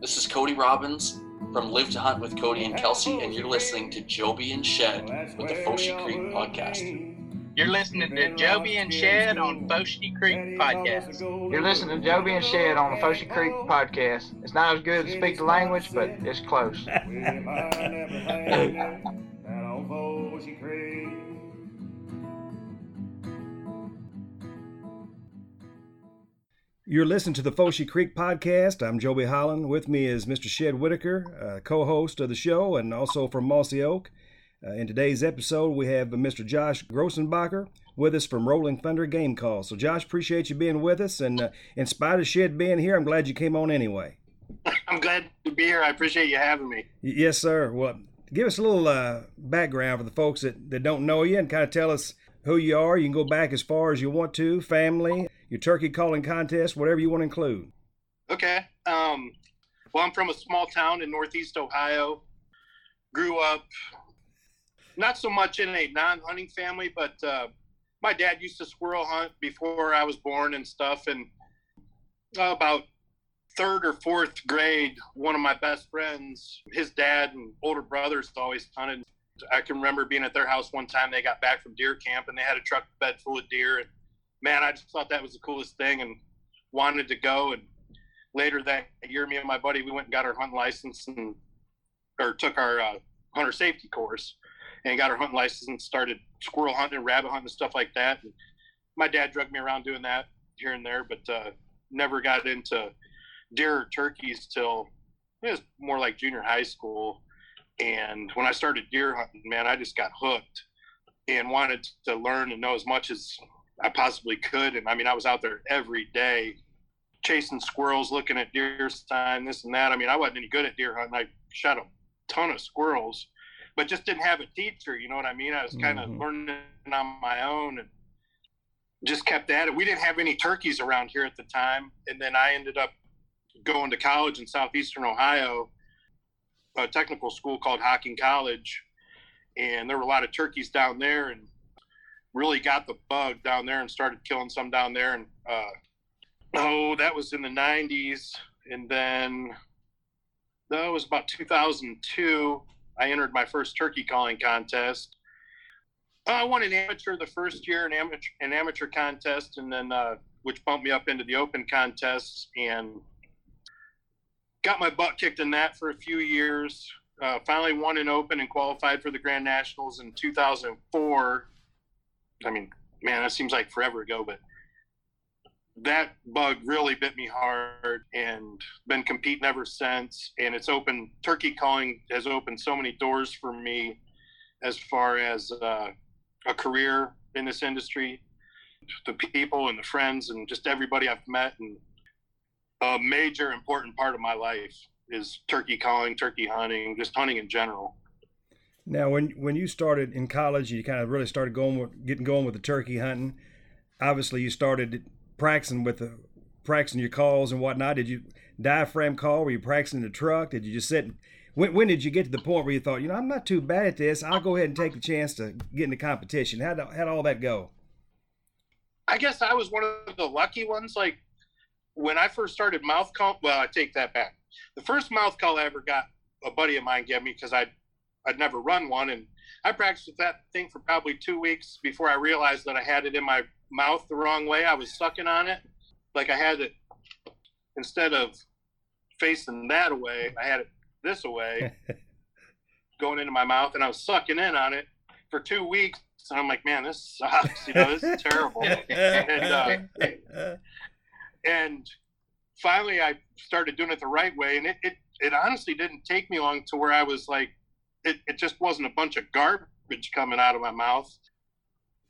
This is Cody Robbins from Live to Hunt with Cody and Kelsey, and you're listening to Joby and Shed with the Foshi Creek podcast. You're listening to Joby and Shed on Foshi Creek podcast. You're listening to Joby and Shed on the Foshi Creek podcast. It's not as good to speak the language, but it's close. You're listening to the Foshi Creek podcast. I'm Joby Holland. With me is Mr. Shed Whitaker, uh, co-host of the show, and also from Mossy Oak. Uh, in today's episode, we have Mr. Josh Grossenbacher with us from Rolling Thunder Game Call. So, Josh, appreciate you being with us, and uh, in spite of Shed being here, I'm glad you came on anyway. I'm glad to be here. I appreciate you having me. Yes, sir. Well, give us a little uh, background for the folks that, that don't know you, and kind of tell us who you are. You can go back as far as you want to, family, your turkey calling contest, whatever you want to include. Okay. Um, well, I'm from a small town in Northeast Ohio. Grew up not so much in a non-hunting family, but uh, my dad used to squirrel hunt before I was born and stuff. And about third or fourth grade, one of my best friends, his dad and older brothers always hunted. I can remember being at their house one time. They got back from deer camp and they had a truck bed full of deer. And man, I just thought that was the coolest thing and wanted to go. And later that year, me and my buddy, we went and got our hunting license and or took our uh, hunter safety course and got our hunting license and started squirrel hunting rabbit hunting and stuff like that. And my dad drugged me around doing that here and there, but uh, never got into deer or turkeys till it was more like junior high school. And when I started deer hunting, man, I just got hooked and wanted to learn and know as much as I possibly could. And I mean, I was out there every day chasing squirrels, looking at deer sign, this and that. I mean, I wasn't any good at deer hunting. I shot a ton of squirrels, but just didn't have a teacher. You know what I mean? I was kind of Mhm. learning on my own and just kept at it. We didn't have any turkeys around here at the time. And then I ended up going to college in southeastern Ohio, a technical school called Hocking College. And there were a lot of turkeys down there and really got the bug down there and started killing some down there. And uh, oh, that was in the 90s. And then that was about 2002. I entered my first turkey calling contest. I won an amateur the first year, an amateur, an amateur contest, and then uh, which bumped me up into the open contests and got my butt kicked in that for a few years. Uh, finally won an open and qualified for the Grand Nationals in 2004. I mean, man, that seems like forever ago, but that bug really bit me hard and been competing ever since. And it's open, turkey calling has opened so many doors for me as far as uh, a career in this industry, the people and the friends and just everybody I've met. And a major important part of my life is turkey calling, turkey hunting, just hunting in general. Now, when when you started in college, you kind of really started going with, getting going with the turkey hunting. Obviously, you started practicing with the practicing your calls and whatnot. Did you diaphragm call? Were you practicing the truck? Did you just sit? When, when did you get to the point where you thought, you know, I'm not too bad at this. I'll go ahead and take the chance to get into competition. How'd how'd all that go? I guess I was one of the lucky ones. Like when I first started mouth call, well, I take that back. The first mouth call I ever got, a buddy of mine gave me because I'd I'd never run one, and I practiced with that thing for probably two weeks before I realized that I had it in my mouth the wrong way. I was sucking on it, like I had it instead of facing that away, I had it this away, going into my mouth, and I was sucking in on it for two weeks. And I'm like, man, this sucks. You know, this is terrible. and uh, and finally I started doing it the right way and it, it, it honestly didn't take me long to where I was like it, it just wasn't a bunch of garbage coming out of my mouth.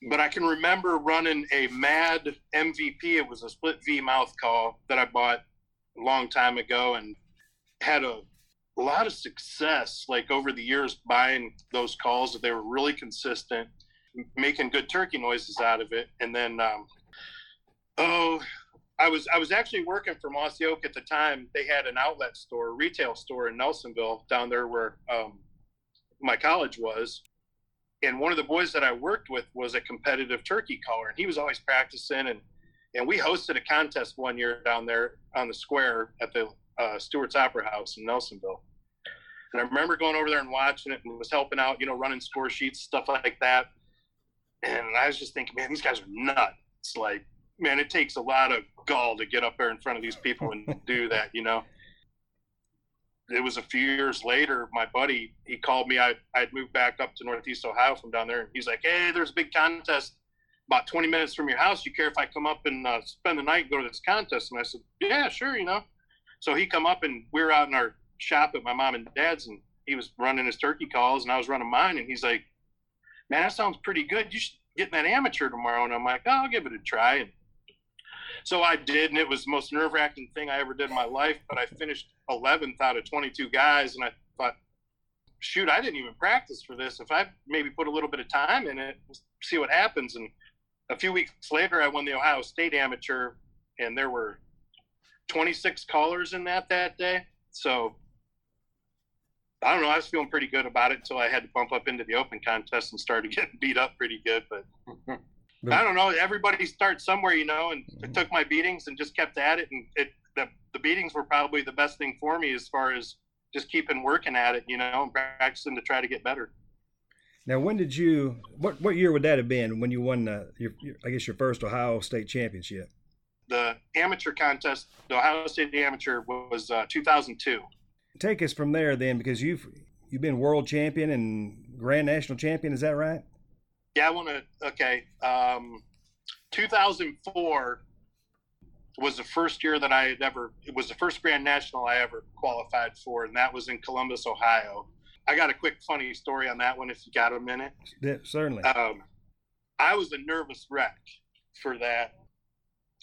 But I can remember running a mad MVP it was a split V mouth call that I bought a long time ago and had a, a lot of success like over the years buying those calls they were really consistent making good turkey noises out of it. And then um, oh I was I was actually working for Mossy Oak at the time. They had an outlet store, retail store in Nelsonville, down there where um, my college was. And one of the boys that I worked with was a competitive turkey caller, and he was always practicing. and And we hosted a contest one year down there on the square at the uh, Stuart's Opera House in Nelsonville. And I remember going over there and watching it and was helping out, you know, running score sheets, stuff like that. And I was just thinking, man, these guys are nuts. Like, man, it takes a lot of gall to get up there in front of these people and do that, you know. It was a few years later, my buddy, he called me. I I'd moved back up to Northeast Ohio from down there. And he's like, hey, there's a big contest about 20 minutes from your house. You care if I come up and uh, spend the night and go to this contest? And I said, yeah, sure, you know. So he come up and we were out in our shop at my mom and dad's and he was running his turkey calls and I was running mine. And he's like, man, that sounds pretty good. You should get in that amateur tomorrow. And I'm like, oh, I'll give it a try. And so I did, and it was the most nerve wracking thing I ever did in my life. But I finished 11th out of 22 guys, and I thought, shoot, I didn't even practice for this. If I maybe put a little bit of time in it, see what happens. And a few weeks later, I won the Ohio State Amateur, and there were 26 callers in that that day. So I don't know. I was feeling pretty good about it until I had to bump up into the open contest and started getting beat up pretty good. But I don't know. Everybody starts somewhere, you know, and I took my beatings and just kept at it. And it the, the beatings were probably the best thing for me as far as just keeping working at it, you know, and practicing to try to get better. Now, when did you? What what year would that have been when you won? Uh, your, your, I guess your first Ohio State championship. The amateur contest, the Ohio State amateur, was uh, 2002. Take us from there, then, because you've you've been world champion and grand national champion. Is that right? Yeah, I want to. Okay, um, 2004 was the first year that I had ever. It was the first Grand National I ever qualified for, and that was in Columbus, Ohio. I got a quick funny story on that one, if you got a minute. Yeah, certainly. Um, I was a nervous wreck for that.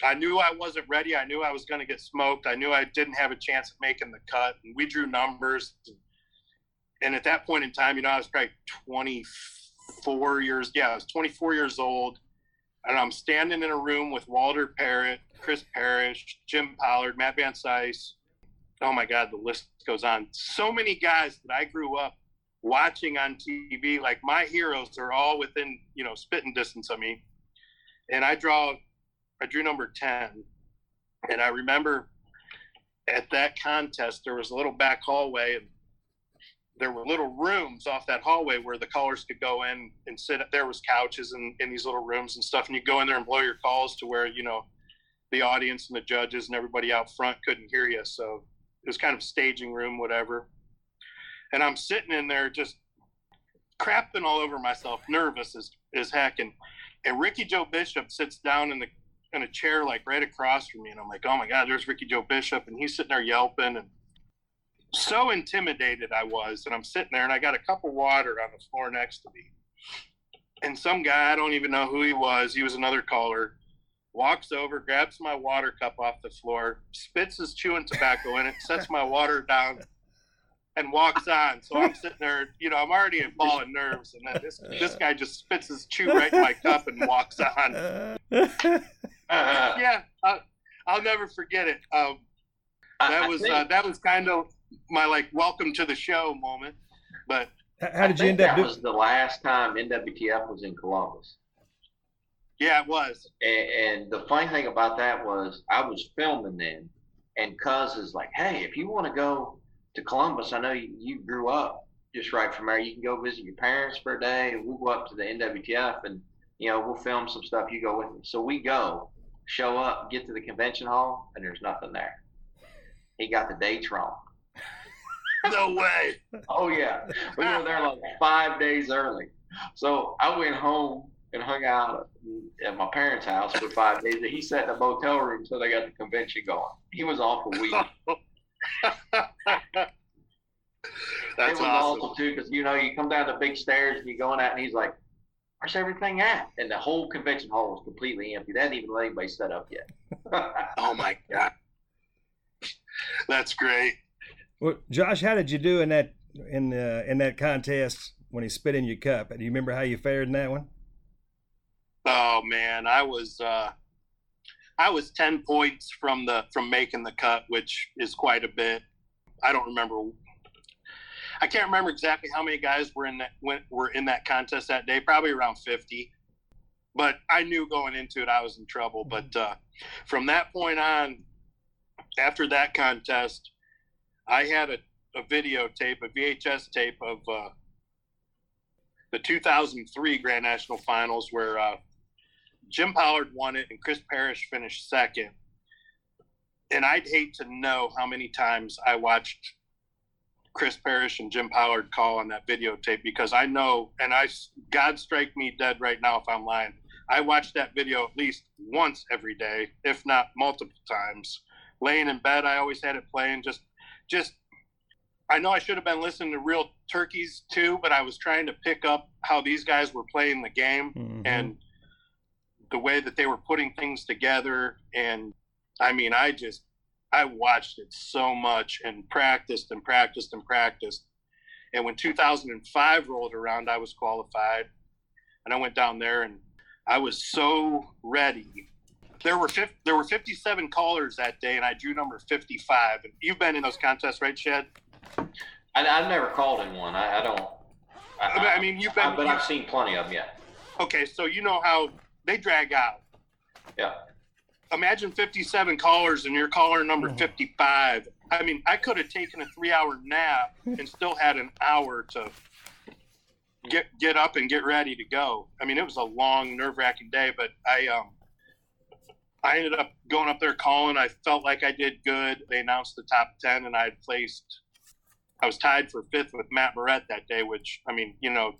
I knew I wasn't ready. I knew I was going to get smoked. I knew I didn't have a chance of making the cut. And we drew numbers. And at that point in time, you know, I was probably 24 years. Yeah, I was 24 years old and I'm standing in a room with Walter Parrott, Chris Parrish, Jim Pollard, Matt Van Cise. Oh my God, the list goes on. So many guys that I grew up watching on TV, like my heroes are all within, you know, spitting distance of me. And I draw, I drew number 10. And I remember at that contest, there was a little back hallway and there were little rooms off that hallway where the callers could go in and sit. There was couches in, in these little rooms and stuff, and you go in there and blow your calls to where you know the audience and the judges and everybody out front couldn't hear you. So it was kind of staging room, whatever. And I'm sitting in there just crapping all over myself, nervous as as heck. And and Ricky Joe Bishop sits down in the in a chair like right across from me, and I'm like, oh my god, there's Ricky Joe Bishop, and he's sitting there yelping and so intimidated I was, and I'm sitting there, and I got a cup of water on the floor next to me, and some guy I don't even know who he was. He was another caller. Walks over, grabs my water cup off the floor, spits his chewing tobacco in it, sets my water down, and walks on. So I'm sitting there, you know, I'm already in ball of nerves, and then this this guy just spits his chew right in my cup and walks on. yeah, I'll, I'll never forget it. Um, that was uh, that was kind of my like welcome to the show moment. But how did you end up? That was the last time NWTF was in Columbus. Yeah, it was. And, and the funny thing about that was I was filming then, and Cuz is like, "Hey, if you want to go to Columbus, I know you, you grew up just right from there. You can go visit your parents for a day, and we'll go up to the NWTF, and you know we'll film some stuff. You go with me." So we go, show up, get to the convention hall, and there's nothing there. He got the dates wrong. No way. Oh yeah, we were there like five days early. So I went home and hung out at my parents' house for five days. He sat in a motel room until they got the convention going. He was off a week. That's it was awesome. awesome too, because you know you come down the big stairs and you're going out, and he's like, "Where's everything at?" And the whole convention hall was completely empty. They hadn't even let anybody set up yet. oh my god, that's great. Well, Josh, how did you do in that in uh, in that contest when he spit in your cup? Do you remember how you fared in that one? Oh man, I was uh, I was ten points from the from making the cut, which is quite a bit. I don't remember. I can't remember exactly how many guys were in that went, were in that contest that day. Probably around fifty. But I knew going into it I was in trouble. But uh, from that point on, after that contest, I had a, a videotape, a VHS tape of uh, the 2003 Grand National Finals where uh, Jim Pollard won it and Chris Parrish finished second. And I'd hate to know how many times I watched Chris Parrish and Jim Pollard call on that videotape because I know, and I God strike me dead right now if I'm lying. I watched that video at least once every day, if not multiple times. Laying in bed, I always had it playing. Just, just. I know I should have been listening to real turkeys too, but I was trying to pick up how these guys were playing the game Mhm. and the way that they were putting things together. And I mean, I just, I watched it so much and practiced and practiced and practiced. And when 2005 rolled around, I was qualified and I went down there and I was so ready. There were 50, there were 57 callers that day, and I drew number 55. And you've been in those contests, right, Shed? I, I've never called in one. I, I don't. I mean- I mean, you've been- I, but I've seen plenty of them. Yeah. Okay, so you know how they drag out. Yeah. Imagine 57 callers and you're caller number Oh. 55. I mean, I could have taken a three hour nap and still had an hour to get get up and get ready to go. I mean, it was a long, nerve wracking day, but I um I ended up going up there calling. I felt like I did good. They announced the top 10, and I had placed. I was tied for fifth with Matt Morrett that day, which I mean, you know,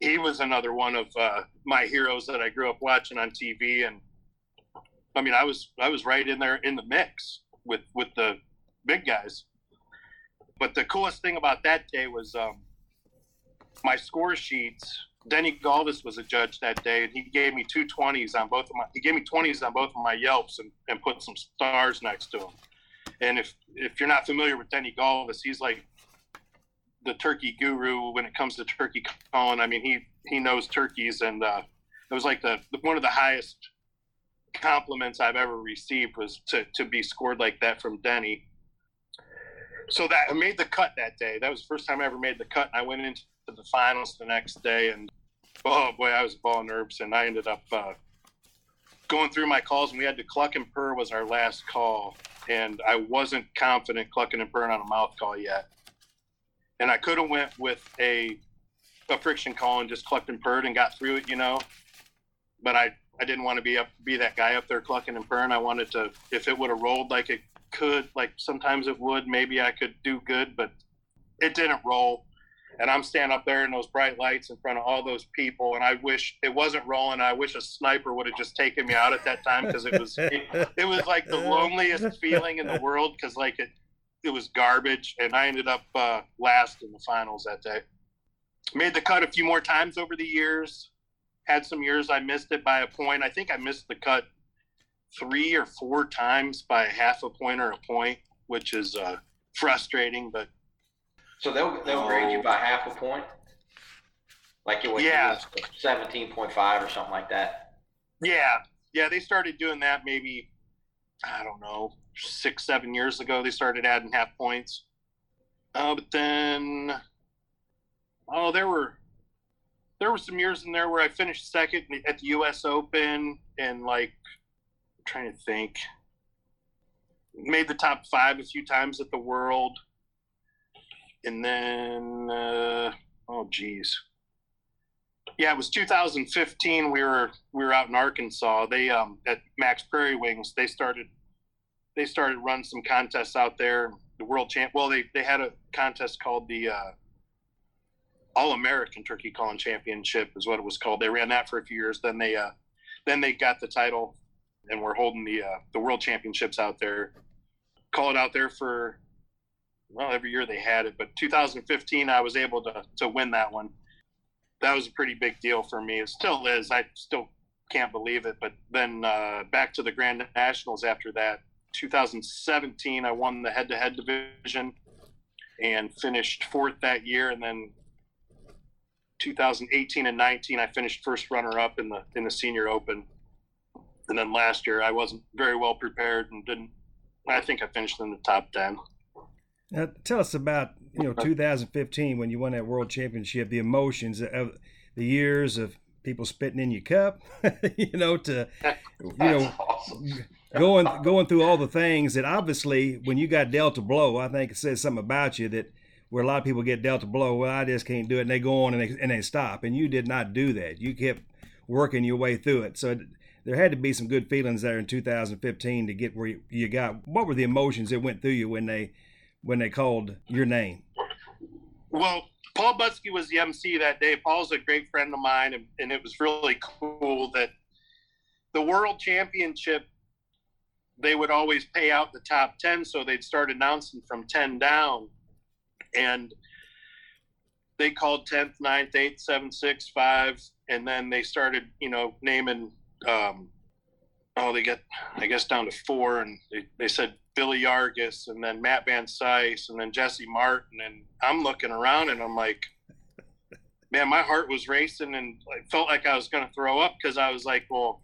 he was another one of uh, my heroes that I grew up watching on TV, and I mean, I was I was right in there in the mix with with the big guys. But the coolest thing about that day was um, my score sheets. Denny Galvis was a judge that day, and he gave me two twenties on both of my. He gave me twenties on both of my Yelps, and, and put some stars next to them. And if if you're not familiar with Denny Galvis, he's like the turkey guru when it comes to turkey calling. I mean, he he knows turkeys, and uh, it was like the one of the highest compliments I've ever received was to to be scored like that from Denny. So that I made the cut that day. That was the first time I ever made the cut, and I went into the finals the next day, and oh boy, I was ball nerves, and I ended up uh, going through my calls, and we had to cluck and purr was our last call, and I wasn't confident clucking and purring on a mouth call yet, and I could have went with a a friction call and just clucked and purred and got through it, you know, but I I didn't want to be up be that guy up there clucking and purring. I wanted to if it would have rolled like it could, like sometimes it would, maybe I could do good, but it didn't roll. And I'm standing up there in those bright lights in front of all those people, and I wish it wasn't rolling. I wish a sniper would have just taken me out at that time because it was it, it was like the loneliest feeling in the world because like it it was garbage, and I ended up uh, last in the finals that day. Made the cut a few more times over the years. Had some years I missed it by a point. I think I missed the cut three or four times by half a point or a point, which is uh, frustrating. But So they'll they'll grade you by half a point. Like it was Yeah. seventeen point five or something like that. yeah, yeah, they started doing that maybe I don't know six seven years ago. They started adding half points. Uh, but then, oh, there were there were some years in there where I finished second at the U.S. Open and like I'm trying to think, made the top five a few times at the World, and then uh, oh geez, yeah, it was 2015. We were we were out in Arkansas. They um at Mack's Prairie Wings. They started they started running some contests out there. The world champ. Well, they they had a contest called the uh, All American Turkey Calling Championship is what it was called. They ran that for a few years. Then they uh then they got the title, and we're holding the uh, the world championships out there. Call it out there for well every year they had it, but 2015 I was able to to win that one that was a pretty big deal for me. It still is. I still can't believe it. But then uh, back to the Grand Nationals after that. 2017, I won the head-to-head division and finished fourth that year. And then 2018 and 19, I finished first runner-up in the in the Senior Open. And then last year, I wasn't very well prepared and didn't. I think I finished in the top 10. Now, tell us about you know 2015 when you won that world championship, the emotions of the years of people spitting in your cup, you know, to you know awesome. going going through all the things that obviously when you got dealt a blow, I think it says something about you that where a lot of people get dealt a blow. Well, I just can't do it, and they go on and they and they stop, and you did not do that. You kept working your way through it. So there had to be some good feelings there in 2015 to get where you, you got. What were the emotions that went through you when they when they called your name? Well, Paul Butski was the MC that day. Paul's a great friend of mine, and, and it was really cool that the World Championship they would always pay out the top 10 so they'd start announcing from 10 down and they called 10th 9th 8th 7th 6th 5 and then they started you know naming um, oh they get i guess down to four and they, they said billy Yargus and then matt van Cise and then jesse martin and i'm looking around and i'm like man my heart was racing and i felt like i was going to throw up because i was like well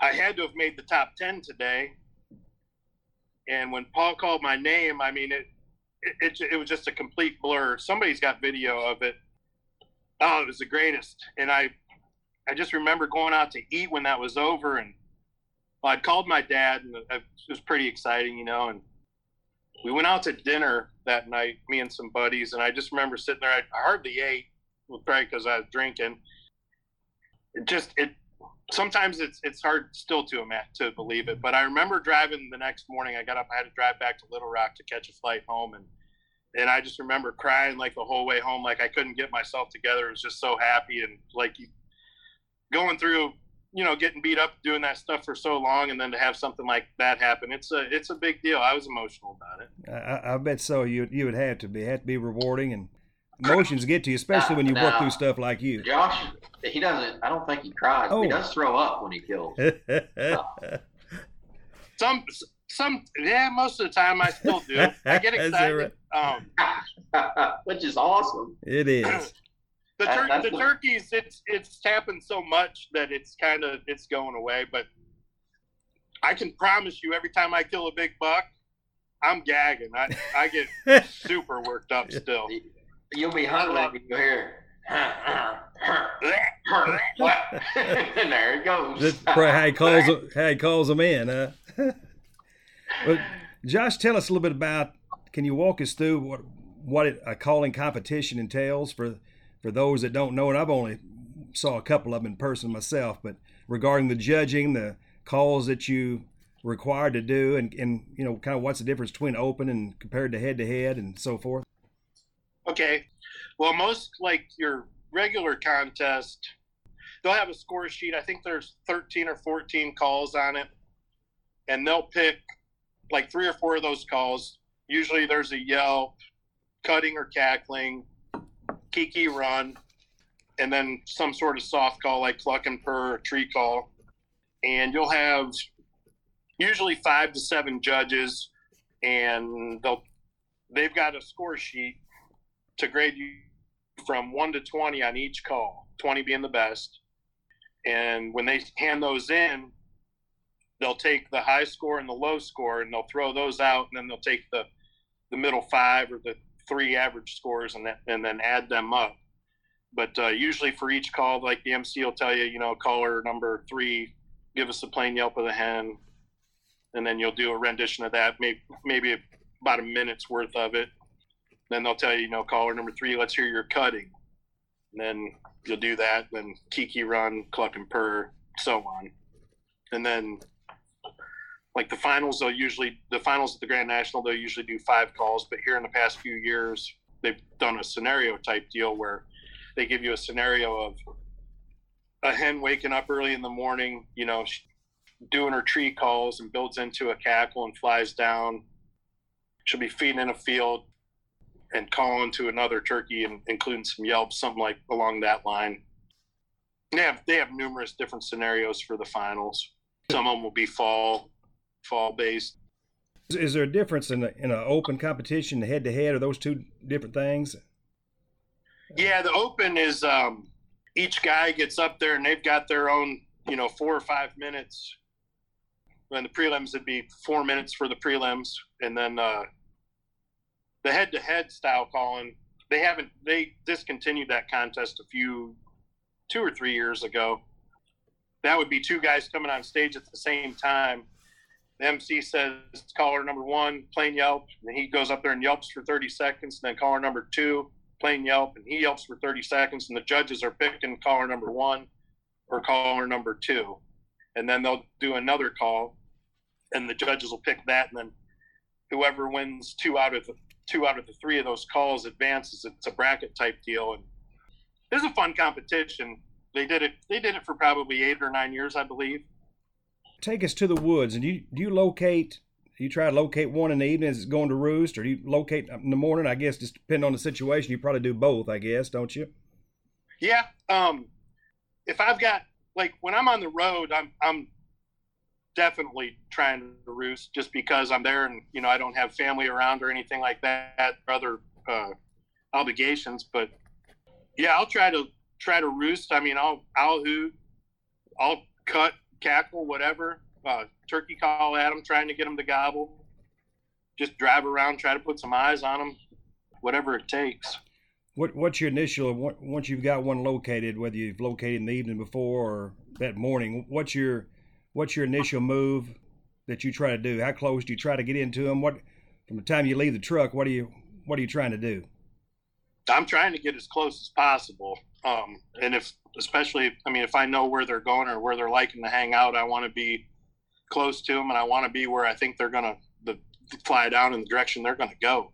I had to have made the top 10 today. And when Paul called my name, I mean, it, it, it, it was just a complete blur. Somebody's got video of it. Oh, it was the greatest. And I, I just remember going out to eat when that was over. And well, I'd called my dad and it was pretty exciting, you know, and we went out to dinner that night, me and some buddies. And I just remember sitting there, I hardly ate, probably because I was drinking. It just, it, sometimes it's it's hard still to to believe it. But I remember driving the next morning. I got up. I had to drive back to Little Rock to catch a flight home, and and I just remember crying like the whole way home. Like I couldn't get myself together. I was just so happy and like going through. You know, getting beat up doing that stuff for so long, and then to have something like that happen, it's a it's a big deal. I was emotional about it. I, I bet so. You you would have to be had to be rewarding and emotions get to you, especially when you work through stuff like you. Josh, he doesn't. I don't think he cries. Oh. He does throw up when he kills. some, some, yeah. Most of the time, I still do. I get excited, right? um, which is awesome. It is. the, tur- the turkeys, it's it's happened so much that it's kind of it's going away. But I can promise you, every time I kill a big buck, I'm gagging. I I get super worked up still. You'll be hungry when you hear. and there it goes. That's probably how he calls how he calls them in, huh? well, Josh, tell us a little bit about. Can you walk us through what what a calling competition entails for for those that don't know? And I've only saw a couple of them in person myself, but regarding the judging, the calls that you required to do, and and you know, kind of what's the difference between open and compared to head to head, and so forth. Okay. Well, most like your regular contest, they'll have a score sheet. I think there's 13 or 14 calls on it, and they'll pick like three or four of those calls. Usually there's a yell, cutting or cackling, kiki run, and then some sort of soft call like cluck and purr, tree call. And you'll have usually five to seven judges, and they'll they've got a score sheet to grade you from one to 20 on each call, 20 being the best. And when they hand those in, they'll take the high score and the low score and they'll throw those out and then they'll take the, the middle five or the three average scores and, that, and then add them up. But uh, usually for each call, like the MC will tell you, you know, caller number three, give us a plain yelp of the hen. And then you'll do a rendition of that, maybe, maybe about a minute's worth of it then they'll tell you, you know, caller number three, let's hear your cutting. And then you'll do that. Then Kiki run, cluck and purr, so on. And then like the finals, they'll usually the finals at the Grand National, they'll usually do five calls. But here in the past few years, they've done a scenario type deal where they give you a scenario of a hen waking up early in the morning, you know, doing her tree calls and builds into a cackle and flies down. She'll be feeding in a field and calling to another turkey and including some yelps, something like along that line. They have they have numerous different scenarios for the finals. Some of them will be fall fall based. Is there a difference in a, in an open competition, the head to head? Are those two different things? Yeah, the open is um, each guy gets up there and they've got their own, you know, four or five minutes. And the prelims would be four minutes for the prelims, and then uh, the head-to-head style calling they haven't they discontinued that contest a few two or three years ago that would be two guys coming on stage at the same time. The MC says caller number one, plain yelp, and he goes up there and yelps for 30 seconds. And then caller number two, plain yelp, and he yelps for 30 seconds. And the judges are picking caller number one or caller number two. And then they'll do another call, and the judges will pick that. And then whoever wins two out of the two out of the three of those calls advances. It's a bracket type deal, and it's a fun competition. They did it. They did it for probably eight or nine years, I believe. Take us to the woods, and you do you locate? You try to locate one in the evening as it's going to roost, or you locate in the morning? I guess just depending on the situation, you probably do both. I guess, don't you? Yeah. Um, if I've got like when I'm on the road, I'm I'm definitely trying to roost just because I'm there and you know I don't have family around or anything like that, or other uh, obligations. But yeah, I'll try to try to roost. I mean, I'll I'll hoot, I'll cut, cackle, whatever. Uh, turkey call at them, trying to get them to gobble. Just drive around, try to put some eyes on them, whatever it takes. What what's your initial once you've got one located, whether you've located in the evening before or that morning? What's your what's your initial move that you try to do? How close do you try to get into them? What from the time you leave the truck? What are you what are you trying to do? I'm trying to get as close as possible. Um, and if, especially, I mean, if I know where they're going or where they're liking to hang out, I want to be close to them and I want to be where I think they're going to the, fly down in the direction they're going to go.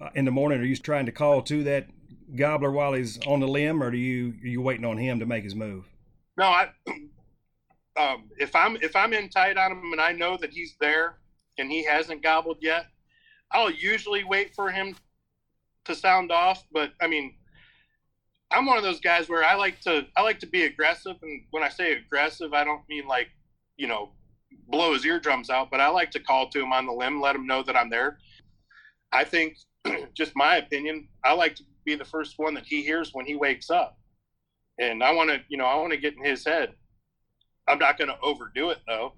Uh, in the morning, are you trying to call to that gobbler while he's on the limb, or do you are you waiting on him to make his move? No, I. Um, if I'm if I'm in tight on him and I know that he's there and he hasn't gobbled yet, I'll usually wait for him to sound off. But I mean, I'm one of those guys where I like to I like to be aggressive, and when I say aggressive, I don't mean like you know blow his eardrums out, but I like to call to him on the limb, let him know that I'm there. I think, just my opinion, I like to be the first one that he hears when he wakes up, and I want to you know I want to get in his head. I'm not going to overdo it though,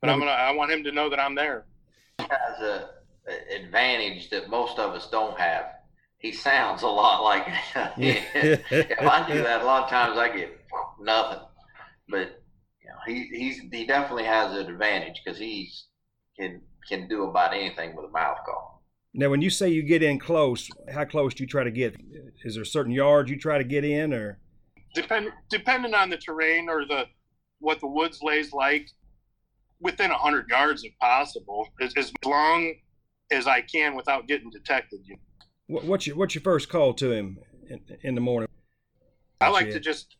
but I'm gonna I want him to know that I'm there. Has a, advantage that most of us don't have he sounds a lot like if I do that a lot of times I get nothing. But you know, he he's he definitely has an advantage because he's can can do about anything with a mouth call. Now, when you say you get in close, how close do you try to get? Is there a certain yards you try to get in, or depend depending on the terrain or the what the woods lays like, within a hundred yards if possible, as, as long as I can without getting detected. You What's your what's your first call to him in, in the morning? I like to just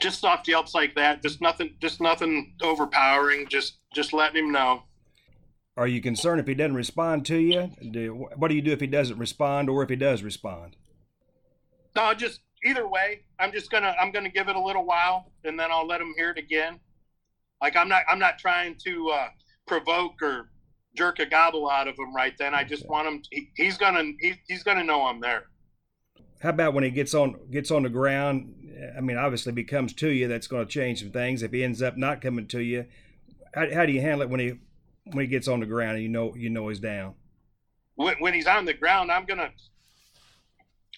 just soft yelps like that. Just nothing, just nothing overpowering. Just, just letting him know. Are you concerned if he doesn't respond to you? Do, what do you do if he doesn't respond, or if he does respond? No, just either way. I'm just gonna, I'm gonna give it a little while, and then I'll let him hear it again. Like I'm not, I'm not trying to uh, provoke or jerk a gobble out of him right then. I just want him. To, he, he's gonna, he, he's gonna know I'm there. How about when he gets on gets on the ground? I mean, obviously, if he comes to you, that's going to change some things. If he ends up not coming to you, how, how do you handle it when he when he gets on the ground and you know you know he's down? When, when he's on the ground, I'm gonna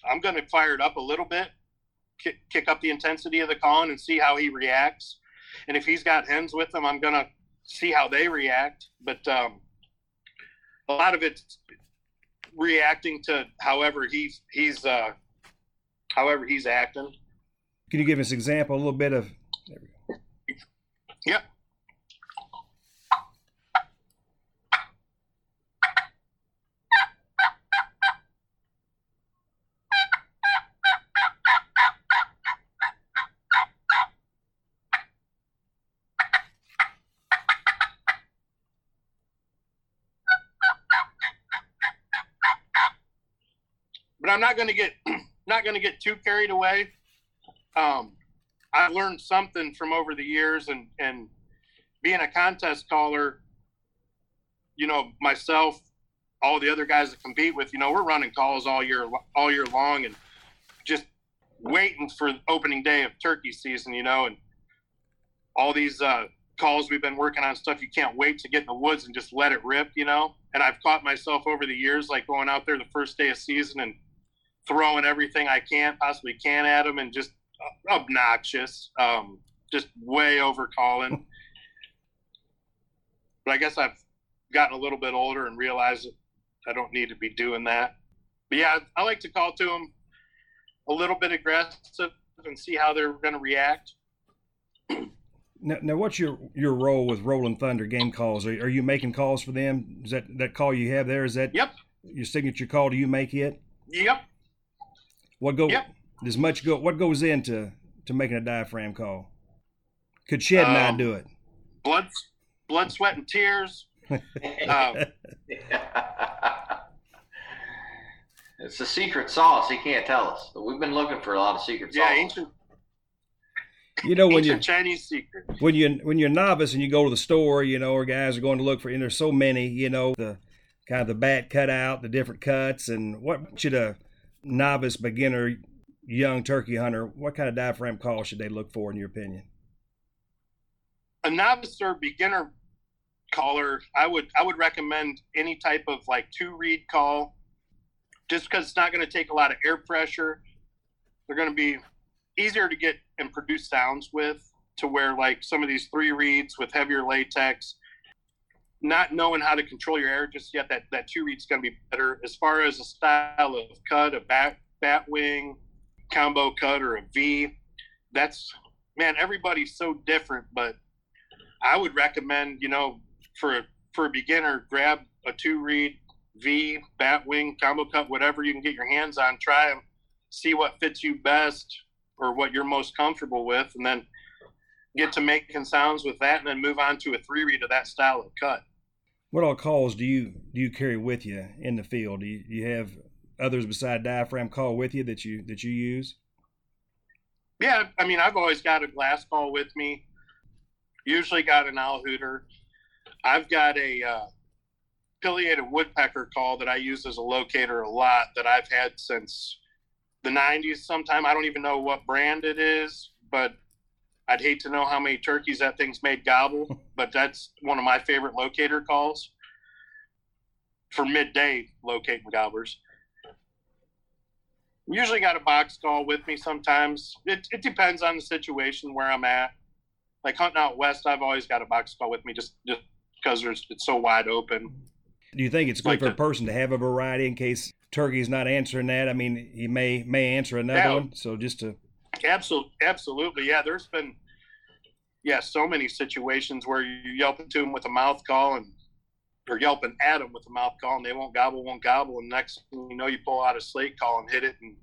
I'm gonna fire it up a little bit, kick, kick up the intensity of the calling, and see how he reacts. And if he's got hens with him, I'm gonna see how they react. But um, a lot of it's reacting to however he's he's uh, however he's acting. Can you give us an example, a little bit of? Yep. But I'm not going to get not going to get too carried away um, I learned something from over the years and, and being a contest caller, you know, myself, all the other guys that compete with, you know, we're running calls all year all year long and just waiting for opening day of turkey season, you know, and all these uh, calls we've been working on stuff you can't wait to get in the woods and just let it rip, you know. And I've caught myself over the years like going out there the first day of season and throwing everything I can possibly can at them and just obnoxious, um, just way over calling. but I guess I've gotten a little bit older and realized that I don't need to be doing that. But yeah, I like to call to them a little bit aggressive and see how they're going to react. Now, now, what's your your role with Rolling Thunder game calls? Are, are you making calls for them? Is that that call you have there? Is that yep your signature call? Do you make it? Yep. What go? Yep. Does much go? What goes into to making a diaphragm call? Could Shed and I Um, do it? Blood, blood, sweat, and tears. Um, it's a secret sauce. He can't tell us. But we've been looking for a lot of secret yeah, sauce. ancient, You know when you ancient Chinese secret. when you when you're a novice and you go to the store, you know, or guys are going to look for, and there's so many, you know, the kind of the bat cut out, the different cuts, and what should a novice, beginner, young turkey hunter, what kind of diaphragm call should they look for in your opinion? A novice or beginner caller, I would I would recommend any type of like two reed call, just because it's not going to take a lot of air pressure. They're going to be easier to get and produce sounds with, to where like some of these three reeds with heavier latex, not knowing how to control your air just yet, that that two reed's going to be better. As far as a style of cut, a bat bat wing, combo cut, or a V, that's man, everybody's so different, but I would recommend, you know, for for a beginner, grab a two reed V, bat wing, combo cut, whatever you can get your hands on. Try them, see what fits you best or what you're most comfortable with, and then get to making sounds with that, and then move on to a three reed of that style of cut. What all calls do you do you carry with you in the field? Do you, do you have others beside diaphragm call with you that you that you use? Yeah, I mean, I've always got a glass call with me. Usually got an owl hooter. I've got a uh, pileated woodpecker call that I use as a locator a lot that I've had since the 90s sometime. I don't even know what brand it is, but I'd hate to know how many turkeys that thing's made gobble, but that's one of my favorite locator calls for midday locating gobblers. Usually got a box call with me sometimes. It, it depends on the situation where I'm at. Like hunting out west, I've always got a box call with me just just because there's it's so wide open. Do you think it's good Like for a person to have a variety in case turkey's not answering that? I mean, he may may answer another Yeah. one. So just to Absolutely, absolutely. Yeah, there's been yeah so many situations where you're yelping to them with a mouth call and or yelping at them with a mouth call and they won't gobble, won't gobble, and next you know you pull out a slate call and hit it and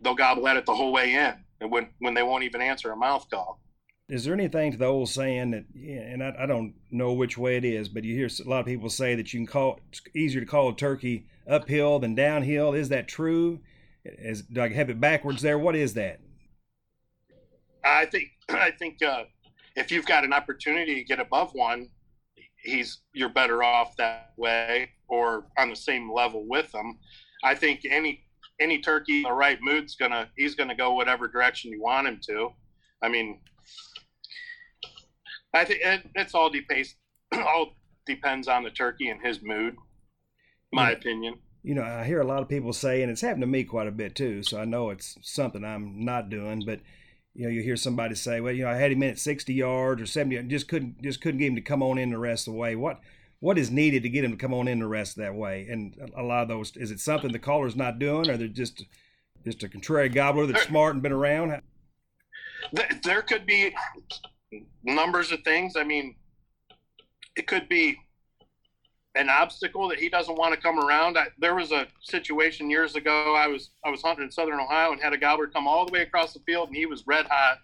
they'll gobble at it the whole way in, and when when they won't even answer a mouth call. Is there anything to the old saying that, and I, I don't know which way it is, but you hear a lot of people say that you can call it's easier to call a turkey uphill than downhill. Is that true? Is do I have it backwards there? What is that? I think I think uh, if you've got an opportunity to get above one, he's you're better off that way or on the same level with them. I think any any turkey in the right mood's gonna he's gonna go whatever direction you want him to. I mean, I think it, it's all depends all depends on the turkey and his mood. My Yeah. opinion. You know, I hear a lot of people say, and it's happened to me quite a bit too. So I know it's something I'm not doing, but you know, you hear somebody say, "Well, you know, I had him in at 60 yards or 70, and just couldn't just couldn't get him to come on in the rest of the way." What what is needed to get him to come on in the rest of that way? And a lot of those, is it something the caller's not doing, or they're just just a contrary gobbler that's smart and been around? There could be numbers of things. I mean, it could be an obstacle that he doesn't want to come around. I, there was a situation years ago. I was I was hunting in southern Ohio and had a gobbler come all the way across the field, and he was red hot.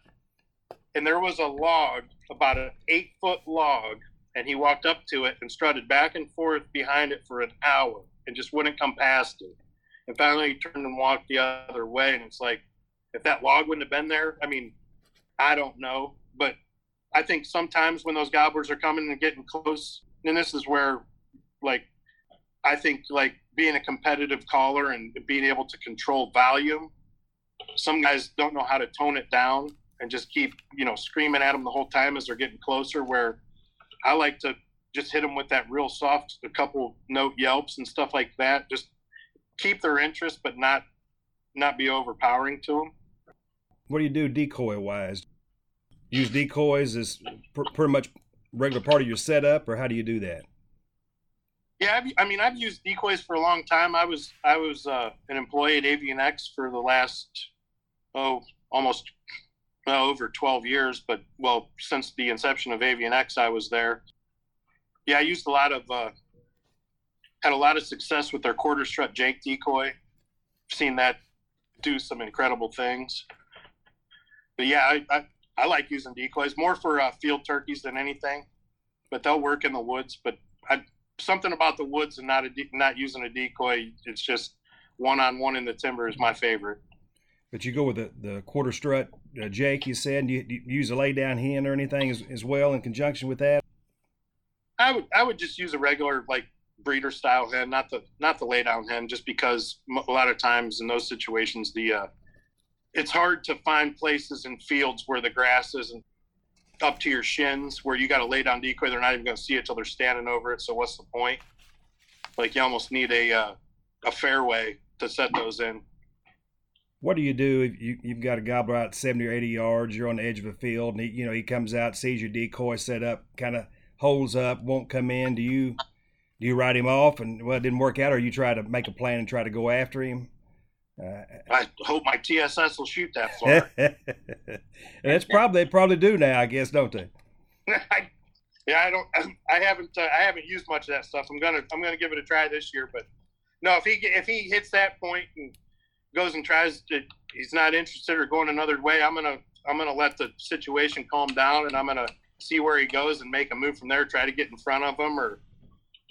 And there was a log, about an eight foot log, and he walked up to it and strutted back and forth behind it for an hour and just wouldn't come past it. And finally, he turned and walked the other way. And it's like, if that log wouldn't have been there, I mean, I don't know, but I think sometimes when those gobblers are coming and getting close, and this is where like I think like being a competitive caller and being able to control volume. Some guys don't know how to tone it down and just keep you know screaming at them the whole time as they're getting closer. Where I like to just hit them with that real soft, a couple note yelps and stuff like that. Just keep their interest, but not not be overpowering to them. What do you do decoy wise? Use decoys as pr- pretty much regular part of your setup, or how do you do that? Yeah, I've, I mean, I've used decoys for a long time. I was I was uh, an employee at Avian X for the last oh almost well, over 12 years, but well since the inception of Avian X, I was there. Yeah, I used a lot of uh, had a lot of success with their quarter strut Jake decoy. Seen that do some incredible things. But yeah, I, I, I like using decoys more for uh, field turkeys than anything, but they'll work in the woods. But I, something about the woods and not a de- not using a decoy. It's just one on one in the timber is my favorite. But you go with the, the quarter strut uh, Jake. You said do you, do you use a lay down hen or anything as, as well in conjunction with that. I would I would just use a regular like breeder style hen, not the not the lay down hen, just because a lot of times in those situations the uh, it's hard to find places in fields where the grass isn't up to your shins, where you got to lay down decoy. They're not even going to see it till they're standing over it. So what's the point? Like you almost need a uh, a fairway to set those in. What do you do if you, you've got a gobbler out 70 or 80 yards, you're on the edge of a field, and he, you know he comes out, sees your decoy set up, kind of holds up, won't come in. Do you do you write him off and well it didn't work out, or you try to make a plan and try to go after him? Uh, I hope my TSS will shoot that far. that's probably they probably do now, I guess, don't they? I, yeah, I don't. I haven't. Uh, I haven't used much of that stuff. I'm gonna. I'm gonna give it a try this year. But no, if he if he hits that point and goes and tries to, he's not interested or going another way. I'm gonna. I'm gonna let the situation calm down, and I'm gonna see where he goes and make a move from there. Try to get in front of him, or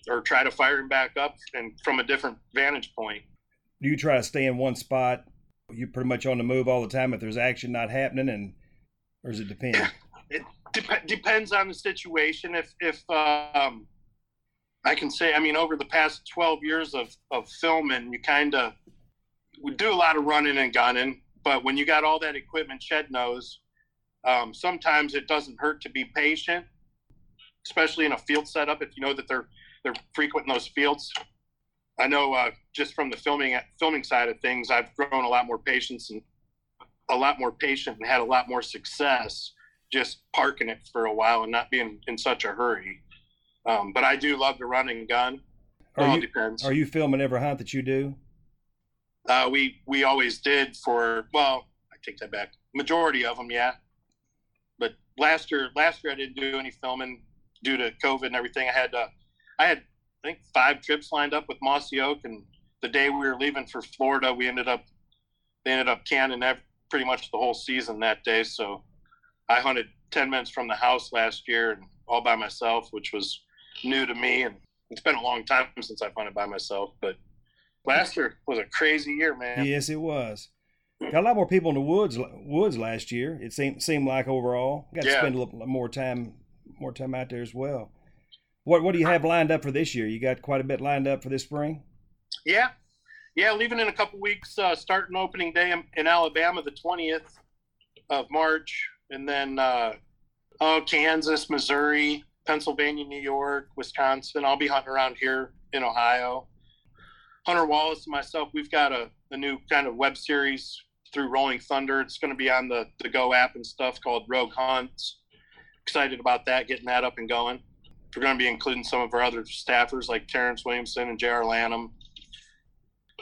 or try to fire him back up and from a different vantage point. Do you try to stay in one spot? You're pretty much on the move all the time if there's action not happening, and or does it depend? It de- depends on the situation. If if um, I can say, I mean, over the past 12 years of of filming, you kind of we do a lot of running and gunning. But when you got all that equipment, shed knows, um, sometimes it doesn't hurt to be patient, especially in a field setup. If you know that they're they're frequenting those fields. I know uh, just from the filming filming side of things, I've grown a lot more patience and a lot more patient and had a lot more success just parking it for a while and not being in such a hurry. Um, but I do love to run and gun. Are all you, depends. Are you filming every hunt that you do? Uh, we we always did for well, I take that back. Majority of them, yeah. But last year, last year I didn't do any filming due to COVID and everything. I had uh, I had I think five trips lined up with Mossy Oak, and the day we were leaving for Florida, we ended up they ended up canning every, pretty much the whole season that day. So I hunted ten minutes from the house last year and all by myself, which was new to me, and it's been a long time since I've hunted by myself. But last year was a crazy year, man. Yes, it was. Got a lot more people in the woods woods last year. It seemed seemed like overall. Got to Yeah. spend a little more time more time out there as well. What what do you have lined up for this year? You got quite a bit lined up for this spring. Yeah, yeah. Leaving in a couple weeks, uh, starting opening day in, in Alabama, the twentieth of March, and then uh, oh, Kansas, Missouri, Pennsylvania, New York, Wisconsin. I'll be hunting around here in Ohio. Hunter Wallace and myself, we've got a, a new kind of web series through Rolling Thunder. It's going to be on the the Go app and stuff called Rogue Hunts. Excited about that, getting that up and going. We're going to be including some of our other staffers like Terrence Williamson and J.R. Lanham.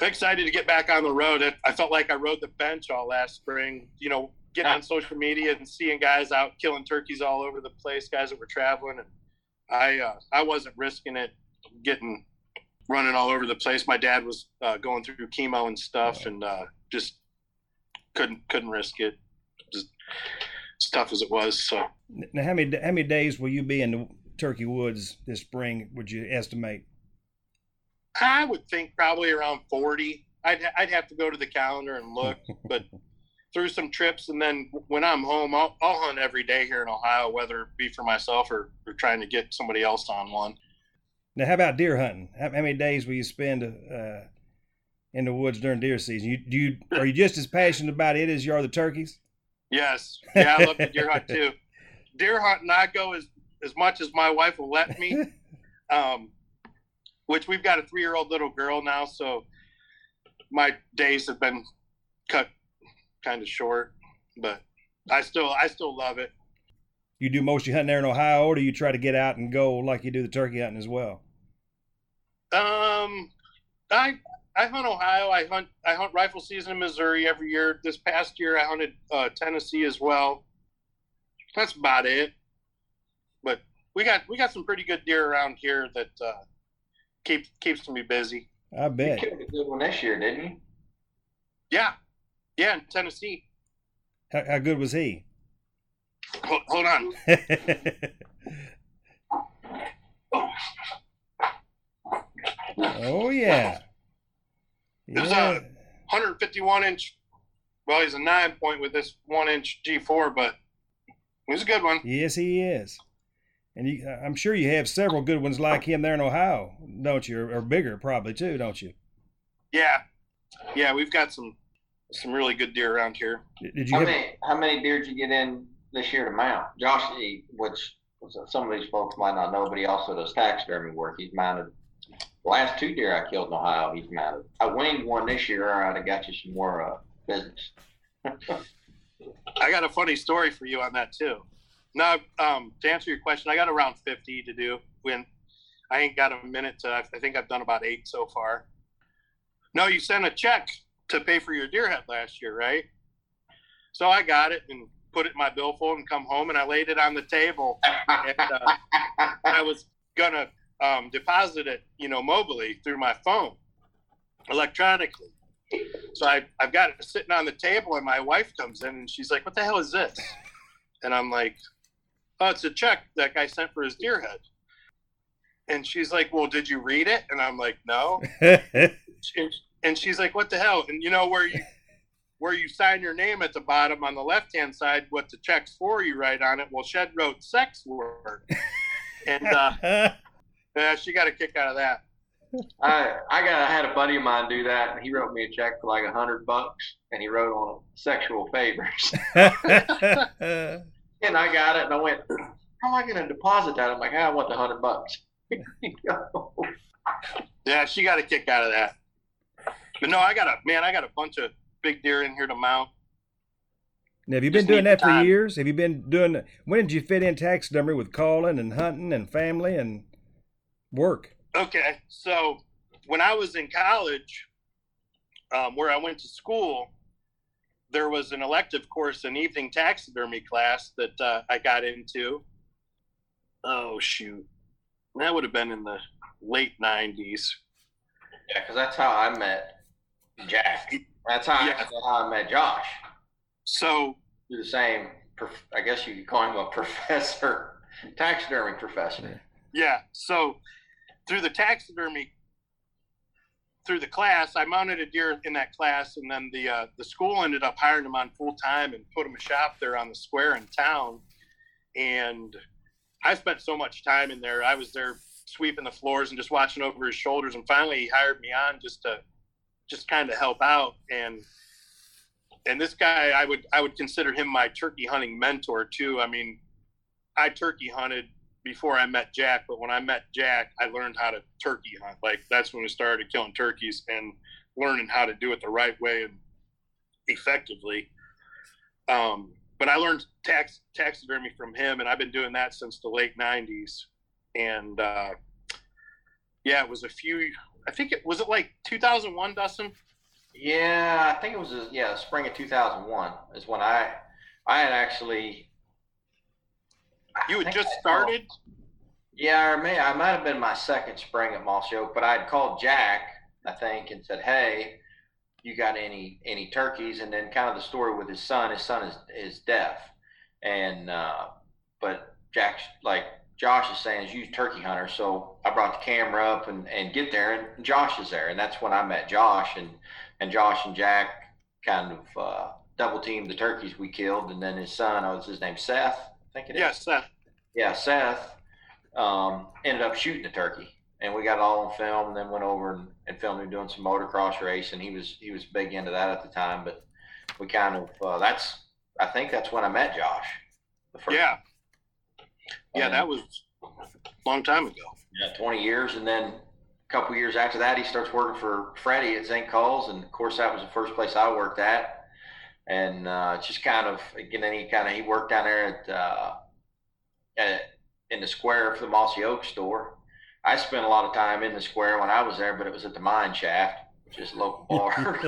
Excited to get back on the road. I- I felt like I rode the bench all last spring. You know, getting on social media and seeing guys out killing turkeys all over the place, guys that were traveling, and I uh, I wasn't risking it, getting running all over the place. My dad was uh, going through chemo and stuff, and uh, just couldn't couldn't risk it. Just as tough as it was. So Now, how many how many days will you be in the turkey woods this spring? Would you estimate? I would think probably around 40. I'd, I'd have to go to the calendar and look, but through some trips. And then when I'm home, I'll, I'll hunt every day here in Ohio, whether it be for myself or, or trying to get somebody else on one. Now, how about deer hunting? How, how many days will you spend uh, in the woods during deer season? You do you are you just as passionate about it as you are the turkeys? Yes. Yeah, I love the deer hunt too. Deer hunting, I go as as much as my wife will let me. Um, which we've got a three year old little girl now, so my days have been cut kind of short, but I still I still love it. You do most of your hunting there in Ohio, or do you try to get out and go like you do the turkey hunting as well? Um, I I hunt Ohio. I hunt I hunt rifle season in Missouri every year. This past year, I hunted uh, Tennessee as well. That's about it. But we got we got some pretty good deer around here that uh, keeps keeps me busy. I bet. You bet. killed a good one this year, didn't you? Yeah, yeah, in Tennessee. How, how good was he? Hold, hold on. oh yeah. It was, Yeah. uh, 151 inch. Well, he's a nine point with this one inch G4, but it was a good one. Yes, he is. And you, I'm sure you have several good ones like him there in Ohio, don't you? Or, or bigger, probably too, don't you? Yeah, yeah, we've got some some really good deer around here. Did did you How have? many how many deer did you get in this year to mount? Josh, he, which some of these folks might not know, but he also does taxidermy work. He's mounted the last two deer I killed in Ohio. He's mounted. I winged one this year. Or I'd have got you some more uh, business. I got a funny story for you on that too. Now, um, to answer your question, I got around 50 to do. When I ain't got a minute to. I think I've done about eight so far. No, you sent a check to pay for your deer head last year, right? So I got it and put it in my billfold and come home and I laid it on the table and uh, I was gonna um, deposit it, you know, mobily through my phone, electronically. So I, I've got it sitting on the table, and my wife comes in and she's like, "What the hell is this?" And I'm like, "Oh, it's a check that guy sent for his deer head." And she's like, "Well, did you read it?" And I'm like, "No." And, and she's like, "What the hell?" And you know where you where you sign your name at the bottom on the left hand side, what the check's for, you write on it. Well, Shed wrote sex word, and uh, yeah, she got a kick out of that. I I got I had a buddy of mine do that, and he wrote me a check for like a hundred bucks, and he wrote on it sexual favors, and I got it, and I went, "How am I going to deposit that?" I'm like, "I want the hundred bucks." Yeah, she got a kick out of that. But no, I got a man. I got a bunch of big deer in here to mount. Now, have you been Just doing that for time. years? Have you been doing? When did you fit in taxidermy with calling and hunting and family and work? Okay, so when I was in college, um, where I went to school, there was an elective course, an evening taxidermy class that uh, I got into. Oh shoot, that would have been in the late '90s. Yeah, because that's how I met Jack. That's how, Yeah. that's how I met Josh. So Through the same, I guess you could call him a professor, taxidermy professor. Yeah. So through the taxidermy, through the class, I mounted a deer in that class, and then the uh, the school ended up hiring him on full time and put him a shop there on the square in town. And I spent so much time in there. I was there sweeping the floors and just watching over his shoulders. And finally, he hired me on just to just kind of help out. And and this guy, I would I would consider him my turkey hunting mentor too. I mean, I turkey hunted before I met Jack, but when I met Jack, I learned how to turkey hunt. Like that's when we started killing turkeys and learning how to do it the right way and effectively. Um, but I learned tax taxidermy from him, and I've been doing that since the late '90s. And uh, yeah, it was a few. I think it was it like 2001, Dustin. Yeah, I think it was yeah, spring of 2001 is when I I had actually. You had just started. yeah, or may I might have been my second spring at Mossy Oak, but I'd called Jack, I think, and said, "Hey, you got any any turkeys?" And then kind of the story with his son. His son is is deaf, and uh, but Jack like Josh is saying is you turkey hunter. So I brought the camera up and and get there, and Josh is there, and that's when I met Josh, and and Josh and Jack kind of uh, double teamed the turkeys we killed, and then his son, oh, his name, Seth, think it is. Yes, Seth. Yeah, Seth um, ended up shooting the turkey, and we got it all on film. And then went over and, and filmed him doing some motocross racing. He was he was big into that at the time, but we kind of uh, that's I think that's when I met Josh. The first, Yeah. Yeah, And- that was a long time ago. yeah, 20 years. And then a couple years after that, he starts working for Freddie at Zink Calls, And of course, that was the first place I worked at. And uh, just kind of, again, then he kind of, he worked down there at, uh, at, in the square for the Mossy Oak store. I spent a lot of time in the square when I was there, but it was at the mine shaft, which is a local bar.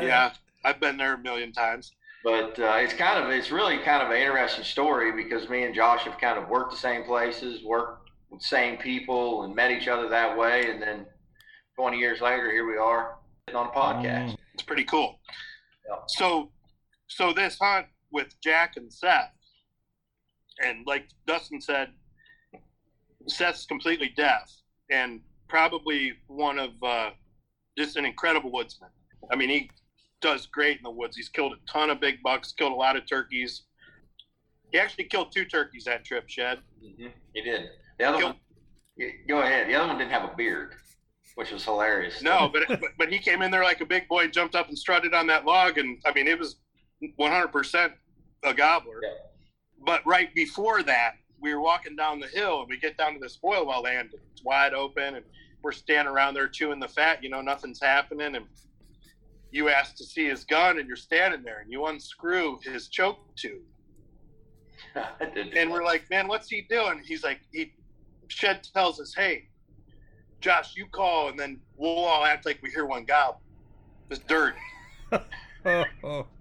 Yeah, I've been there a million times. But uh, it's kind of it's really kind of an interesting story because me and Josh have kind of worked the same places, worked with the same people, and met each other that way. And then 20 years later, here we are on a podcast. It's pretty cool. Yeah. So, so this hunt with Jack and Seth, and like Dustin said, Seth's completely deaf and probably one of uh, just an incredible woodsman. I mean, he does great in the woods. He's killed a ton of big bucks, killed a lot of turkeys. He actually killed two turkeys that trip, Shed. Mm-hmm. He did. The other Kill- one, go ahead. The other one didn't have a beard, which was hilarious. No, but, but but he came in there like a big boy, jumped up and strutted on that log, and I mean it was 100% a gobbler. Yeah. But right before that, we were walking down the hill, and we get down to this oil well land. It's wide open, and we're standing around there chewing the fat. You know, nothing's happening, and you ask to see his gun, and you're standing there, and you unscrew his choke tube, I did. and we're like, "Man, what's he doing?" He's like, "He." Shed tells us, "Hey, Josh, you call, and then we'll all act like we hear one gobble." It's dirty. Oh, oh.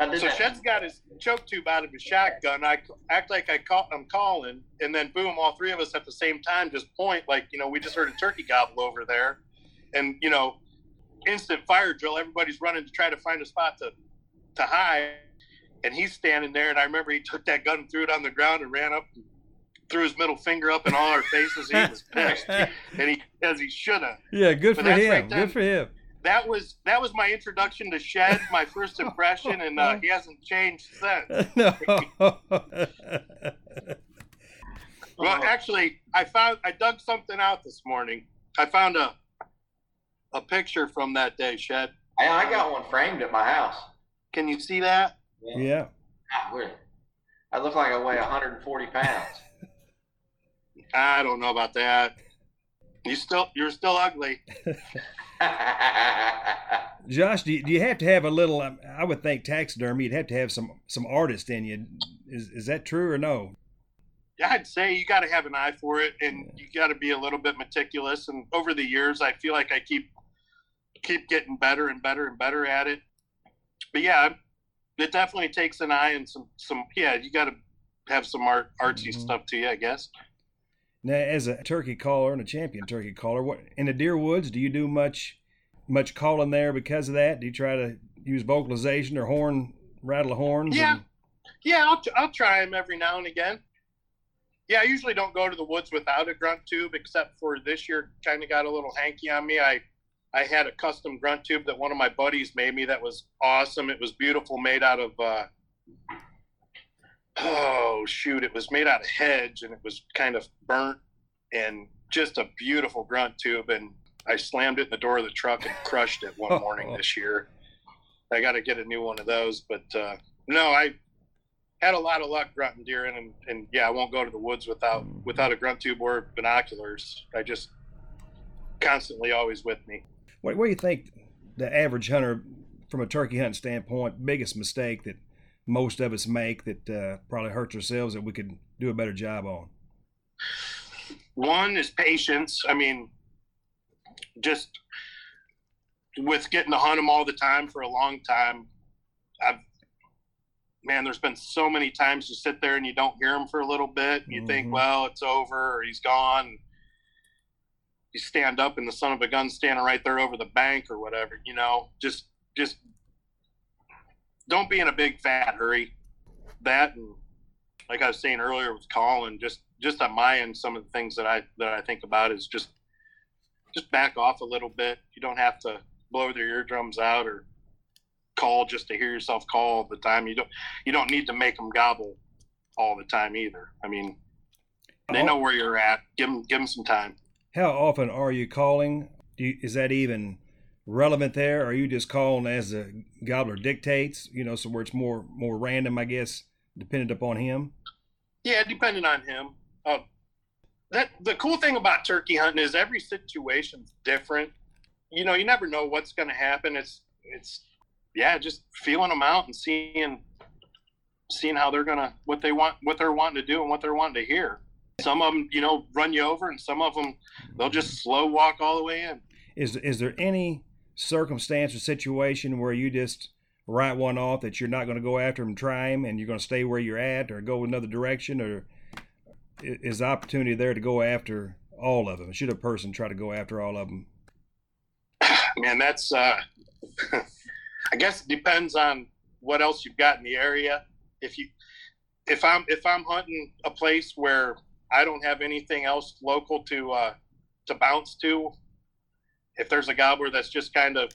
I did So that. Shed's got his choke tube out of his shotgun. I act like I call, I'm calling, and then boom, all three of us at the same time just point like you know we just heard a turkey gobble over there, and you know, instant fire drill. Everybody's running to try to find a spot to to hide, and he's standing there. And I remember he took that gun, and threw it on the ground, and ran up. And, Threw his middle finger up in all our faces. He was pissed, and he as he should have. yeah, good But for him. right then. good for him. That was that was my introduction to Shed, my first impression, and uh, he hasn't changed since. no. Well, actually, I found I dug something out this morning. I found a a picture from that day, Shed. I, I got one framed at my house. Can you see that? yeah. Ah, we're- I look like I weigh 140 pounds. I don't know about that. You still you're still ugly. Josh, do you, do you have to have a little? um, I would think taxidermy. You'd have to have some some artist in you. Is is that true or no? Yeah, I'd say you got to have an eye for it, and you got to be a little bit meticulous. And over the years, I feel like I keep keep getting better and better and better at it. But yeah, it definitely takes an eye and some some. Yeah, you got to have some art artsy Mhm. stuff to you, I guess. Now, as a turkey caller and a champion turkey caller, what in the deer woods do you do much much calling there because of that? Do you try to use vocalization or horn rattle horns? Yeah. and- Yeah, I'll, I'll try them every now and again. Yeah, I usually don't go to the woods without a grunt tube, except for this year kind of got a little hanky on me. I I had a custom grunt tube that one of my buddies made me that was awesome. It was beautiful, made out of uh, oh shoot, it was made out of hedge and it was kind of burnt and just a beautiful grunt tube. And I slammed it in the door of the truck and crushed it one morning this year. I got to get a new one of those, but uh, no, I had a lot of luck grunting deer in, and, and yeah, I won't go to the woods without without a grunt tube or binoculars. I just constantly always with me. What, what do you think the average hunter, from a turkey hunt standpoint, biggest mistake that most of us make that uh, probably hurts ourselves that we could do a better job on? One is patience. I mean, just with getting to hunt them all the time for a long time, I've man, there's been so many times you sit there and you don't hear him for a little bit, and you Mhm. think, well, it's over or he's gone. You stand up and the son of a gun standing right there over the bank or whatever, you know. Just, just don't be in a big fat hurry. That and like I was saying earlier with Colin, just just on my end, some of the things that I that I think about is just just back off a little bit. You don't have to blow their eardrums out or call just to hear yourself call all the time. You don't you don't need to make them gobble all the time either. I mean, they know where you're at. Give them give them some time. How often are you calling? You, is that even relevant there? Or are you just calling as the gobbler dictates? You know, so where it's more more random, I guess, dependent upon him. Yeah, depending on him. Uh, that the cool thing about turkey hunting is every situation's different. You know, you never know what's going to happen. It's it's yeah, just feeling them out and seeing seeing how they're gonna what they want what they're wanting to do and what they're wanting to hear. Some of them, you know, run you over, and some of them they'll just slow walk all the way in. Is is there any circumstance or situation where you just write one off that you're not going to go after him, try him, and you're going to stay where you're at, or go another direction, or is the opportunity there to go after all of them? Should a person try to go after all of them? Man, that's uh, I guess it depends on what else you've got in the area. If you if I'm if I'm hunting a place where I don't have anything else local to uh, to bounce to, if there's a gobbler that's just kind of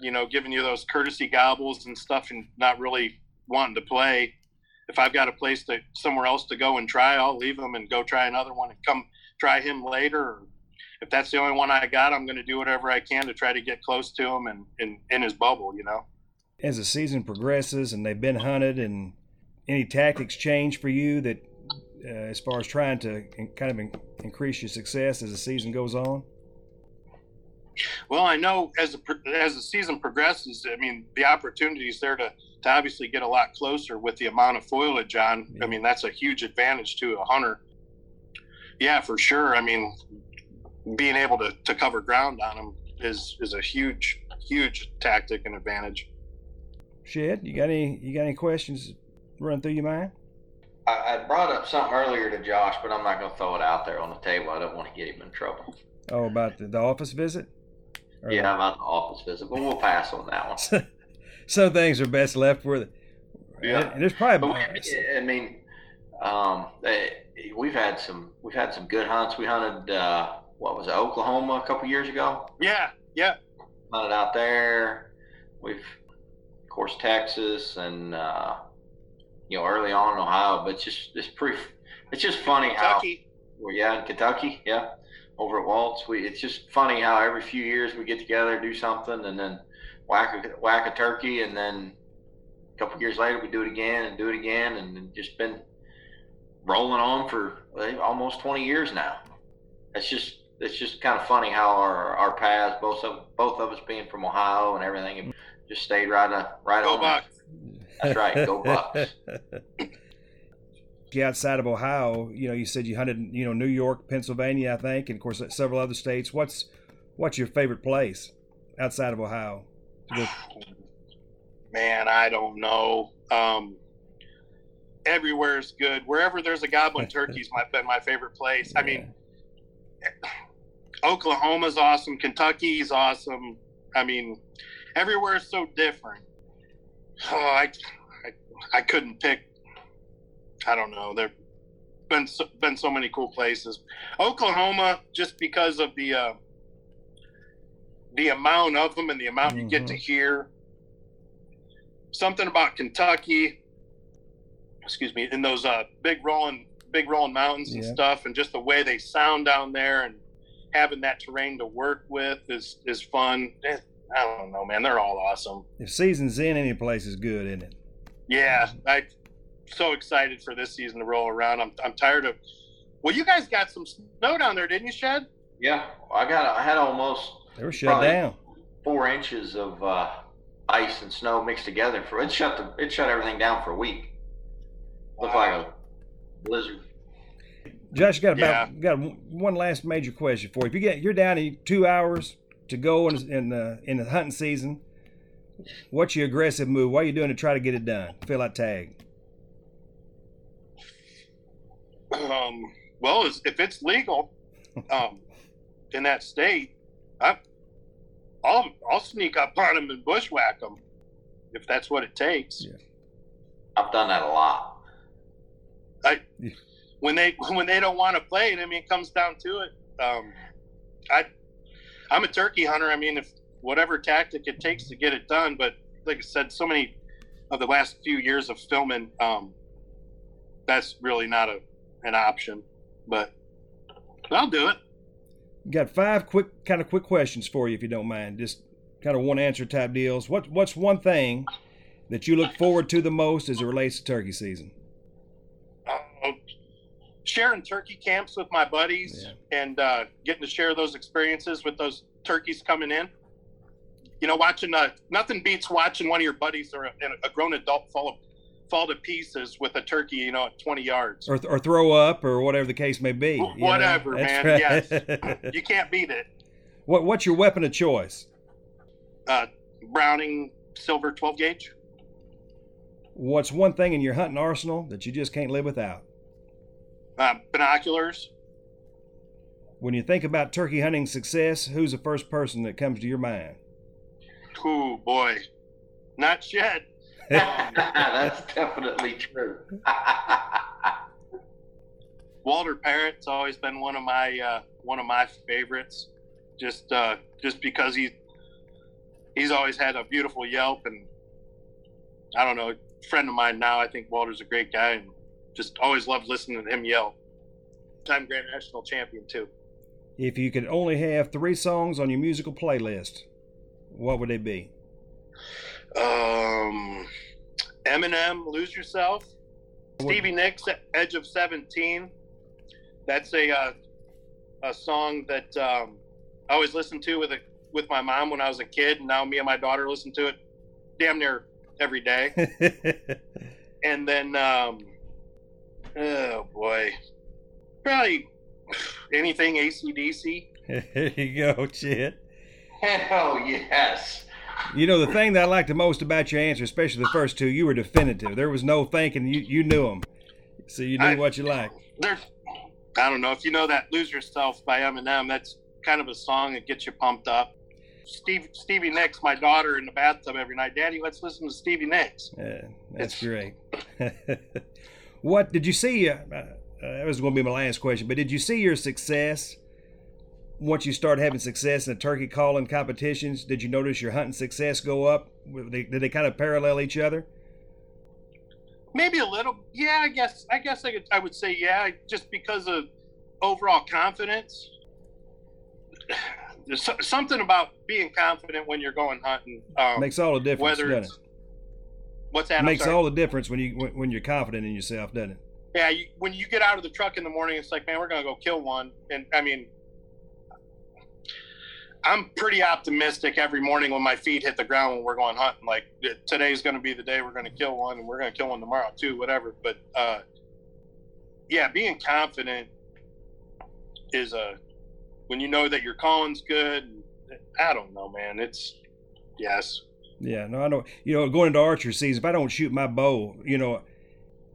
you know giving you those courtesy gobbles and stuff and not really wanting to play, if I've got a place to somewhere else to go and try, I'll leave him and go try another one and come try him later. If that's the only one I got, I'm going to do whatever I can to try to get close to him and in, in his bubble, you know. As the season progresses and they've been hunted, and any tactics change for you that, uh, as far as trying to kind of in, increase your success as the season goes on. Well, I know as the as the season progresses, I mean the opportunities there to to obviously get a lot closer with the amount of foliage on. I mean that's a huge advantage to a hunter. Yeah, for sure. I mean, being able to, to cover ground on them is is a huge huge tactic and advantage. Shed, you got any you got any questions run through your mind? I, I brought up something earlier to Josh, but I'm not going to throw it out there on the table. I don't want to get him in trouble. Oh, about the, the office visit? Or yeah, about the office visit, but we'll pass on that one. Some things are best left with. Yeah, and there's probably. I mean, um, we've had some we've had some good hunts. We hunted uh, what was it, Oklahoma a couple years ago? Yeah, yeah. Hunted out there. We've of course Texas and uh, you know early on in Ohio, but it's just it's pretty. It's just funny Kentucky. how. Well, yeah, in Kentucky, yeah, over at Waltz. We it's just funny how every few years we get together, do something, and then whack a whack a turkey, and then a couple years later we do it again and do it again, and just been rolling on for almost 20 years now. It's just it's just kind of funny how our our paths, both of both of us being from Ohio and everything, just stayed right uh, right Go on. Bucks. That's right. Go Bucks. outside of Ohio, you know, you said you hunted, you know, New York, Pennsylvania, I think, and of course several other states. What's what's your favorite place outside of Ohio? Man, I don't know. Um, everywhere is good. Wherever there's a goblin turkey's my been my favorite place. Yeah. I mean, Oklahoma's awesome. Kentucky's awesome. I mean, everywhere is so different. Oh, I, I, I couldn't pick. I don't know. There've been so, been so many cool places. Oklahoma, just because of the uh, the amount of them and the amount mm-hmm. you get to mm-hmm. hear. Something about Kentucky, excuse me, in those uh, big rolling, big rolling mountains and yeah. stuff, and just the way they sound down there, and having that terrain to work with is is fun. Eh, I don't know, man. They're all awesome. If season's in, any place is good, isn't it? Yeah, I so excited for this season to roll around. I'm I'm tired of. Well, you guys got some snow down there, didn't you, Shed? Yeah, I got. I had almost. They were shut down. Four inches of uh, ice and snow mixed together for it shut the it shut everything down for a week. Wow. Like a blizzard. Josh, you got about yeah. got one last major question for you. If you get you're down to two hours to go in in the in the hunting season, what's your aggressive move? What are you doing to try to get it done? Fill out tag. Um, well, if it's legal um, in that state, I, I'll I'll sneak up on them and bushwhack them if that's what it takes. Yeah. I've done that a lot. I when they when they don't want to play it, I mean, it comes down to it. Um, I I'm a turkey hunter. I mean, if whatever tactic it takes to get it done, but like I said, so many of the last few years of filming, um, that's really not a an option. But I'll do it. Got five quick, kind of quick questions for you, if you don't mind. Just kind of one answer type deals. What What's one thing that you look forward to the most as it relates to turkey season? Uh, sharing turkey camps with my buddies Yeah. and uh, getting to share those experiences with those turkeys coming in. You know, watching uh, nothing beats watching one of your buddies or a, a grown adult fall fall to pieces with a turkey. You know, at twenty yards. Or, or throw up, or whatever the case may be. Whatever, man. right. You can't beat it. what What's your weapon of choice? Uh, Browning silver twelve gauge. What's one thing in your hunting arsenal that you just can't live without? Uh, binoculars. When you think about turkey hunting success, who's the first person that comes to your mind? Ooh, boy, not shed. That's definitely true. Walter Parrott's always been one of my uh, one of my favorites, just uh, just because he he's always had a beautiful yelp, and I don't know, friend of mine now. I think Walter's a great guy, and just always loved listening to him yell. Time Grand National champion too. If you could only have three songs on your musical playlist, what would they be? Um, Eminem, "Lose Yourself." Stevie Nicks, "Edge of 17." That's a uh, a song that um, I always listened to with a with my mom when I was a kid, and now me and my daughter listen to it damn near every day. and then, um, oh boy, probably anything ACDC. there you go, Chit. Hell yes. You know, the thing that I like the most about your answer, especially the first two, you were definitive. There was no thinking. You, you knew them. So you knew I- what you liked. There's, I don't know if you know that "Lose Yourself" by Eminem. That's kind of a song that gets you pumped up. Steve Stevie Nicks, my daughter in the bathtub every night. Daddy, let's listen to Stevie Nicks. Yeah, that's It's- great. what did you see? Uh, uh, that was going to be my last question, but did you see your success once you start having success in the turkey calling competitions? Did you notice your hunting success go up? Did they kind of parallel each other? Maybe a little. Yeah, I guess. I guess I, could, I would say yeah, just because of overall confidence. There's so- something about being confident when you're going hunting. Um, Makes all the difference, whether doesn't it's it? what's that? I'm Makes all the difference when you when, when you're confident in yourself, doesn't it? Yeah, you, when you get out of the truck in the morning, it's like, man, we're gonna go kill one. And I mean, I'm pretty optimistic every morning when my feet hit the ground when we're going hunting. Like today's gonna be the day we're gonna kill one, and we're gonna kill one tomorrow too, whatever. But uh, yeah, being confident is a when you know that your calling's good. I don't know, man. It's yes. Yeah, no, I know. You know, going into archery season, if I don't shoot my bow, you know,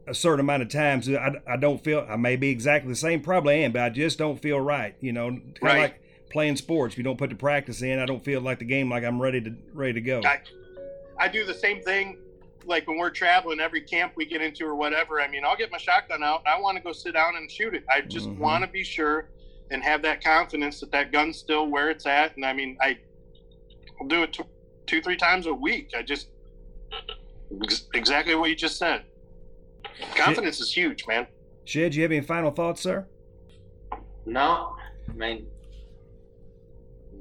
a certain amount of times, I, I don't feel. I may be exactly the same, probably am, but I just don't feel right. You know, Right. like playing sports. If you don't put the practice in, I don't feel like the game like I'm ready to ready to go. I, I do the same thing like when we're traveling every camp we get into or whatever i mean i'll get my shotgun out i want to go sit down and shoot it i just Mhm. want to be sure and have that confidence that that gun's still where it's at and i mean i will do it two, two three times a week i just exactly what you just said confidence is huge man Shed, you have any final thoughts, sir? No, I mean,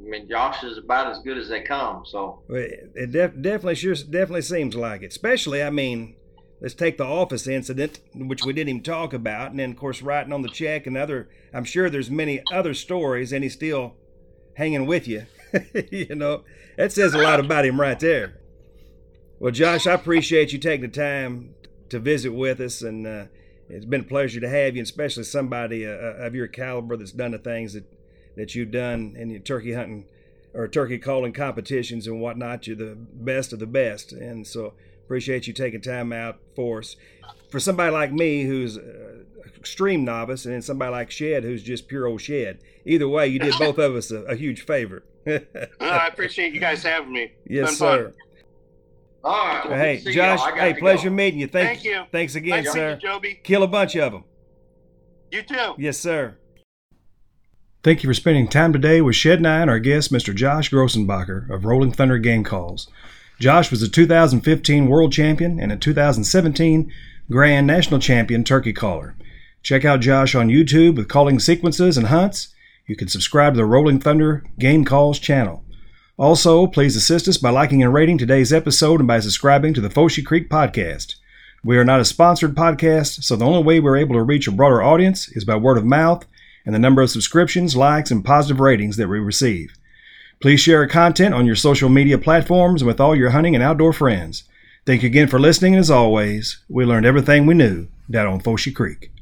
I mean, Josh is about as good as they come. So It def- definitely sure definitely seems like it. Especially, I mean, let's take the office incident, which we didn't even talk about, and then of course writing on the check and other. I'm sure there's many other stories, and he's still hanging with you. you know, that says a lot about him right there. Well, Josh, I appreciate you taking the time to visit with us, and uh, it's been a pleasure to have you, and especially somebody uh, of your caliber that's done the things that that you've done in your turkey hunting or turkey calling competitions and whatnot. You're the best of the best, and so appreciate you taking time out for us. For somebody like me, who's uh, extreme novice, and then somebody like Shed, who's just pure old Shed. Either way, you did both of us a, a huge favor. i appreciate you guys having me yes, Been fun. sir. all right. well, Hey, good to see y'all. Josh. Hey, pleasure go. meeting you. Thank, Thank you. Thanks again, nice sir. you, joby Kill a bunch of them. you too Yes, sir. Thank you for spending time today with Shed and I and our guest, Mr. Josh Grossenbacher of Rolling Thunder Game Calls. Josh was a 2015 World Champion and a 2017 Grand National Champion Turkey Caller. Check out Josh on YouTube with calling sequences and hunts. you can subscribe to the Rolling Thunder Game Calls channel. Also, please assist us by liking and rating today's episode and by subscribing to the Foshie Creek podcast. We are not a sponsored podcast, so the only way we're able to reach a broader audience is by word of mouth and the number of subscriptions, likes, and positive ratings that we receive. Please share our content on your social media platforms and with all your hunting and outdoor friends. Thank you again for listening, and as always, we learned everything we knew down on Foshie Creek.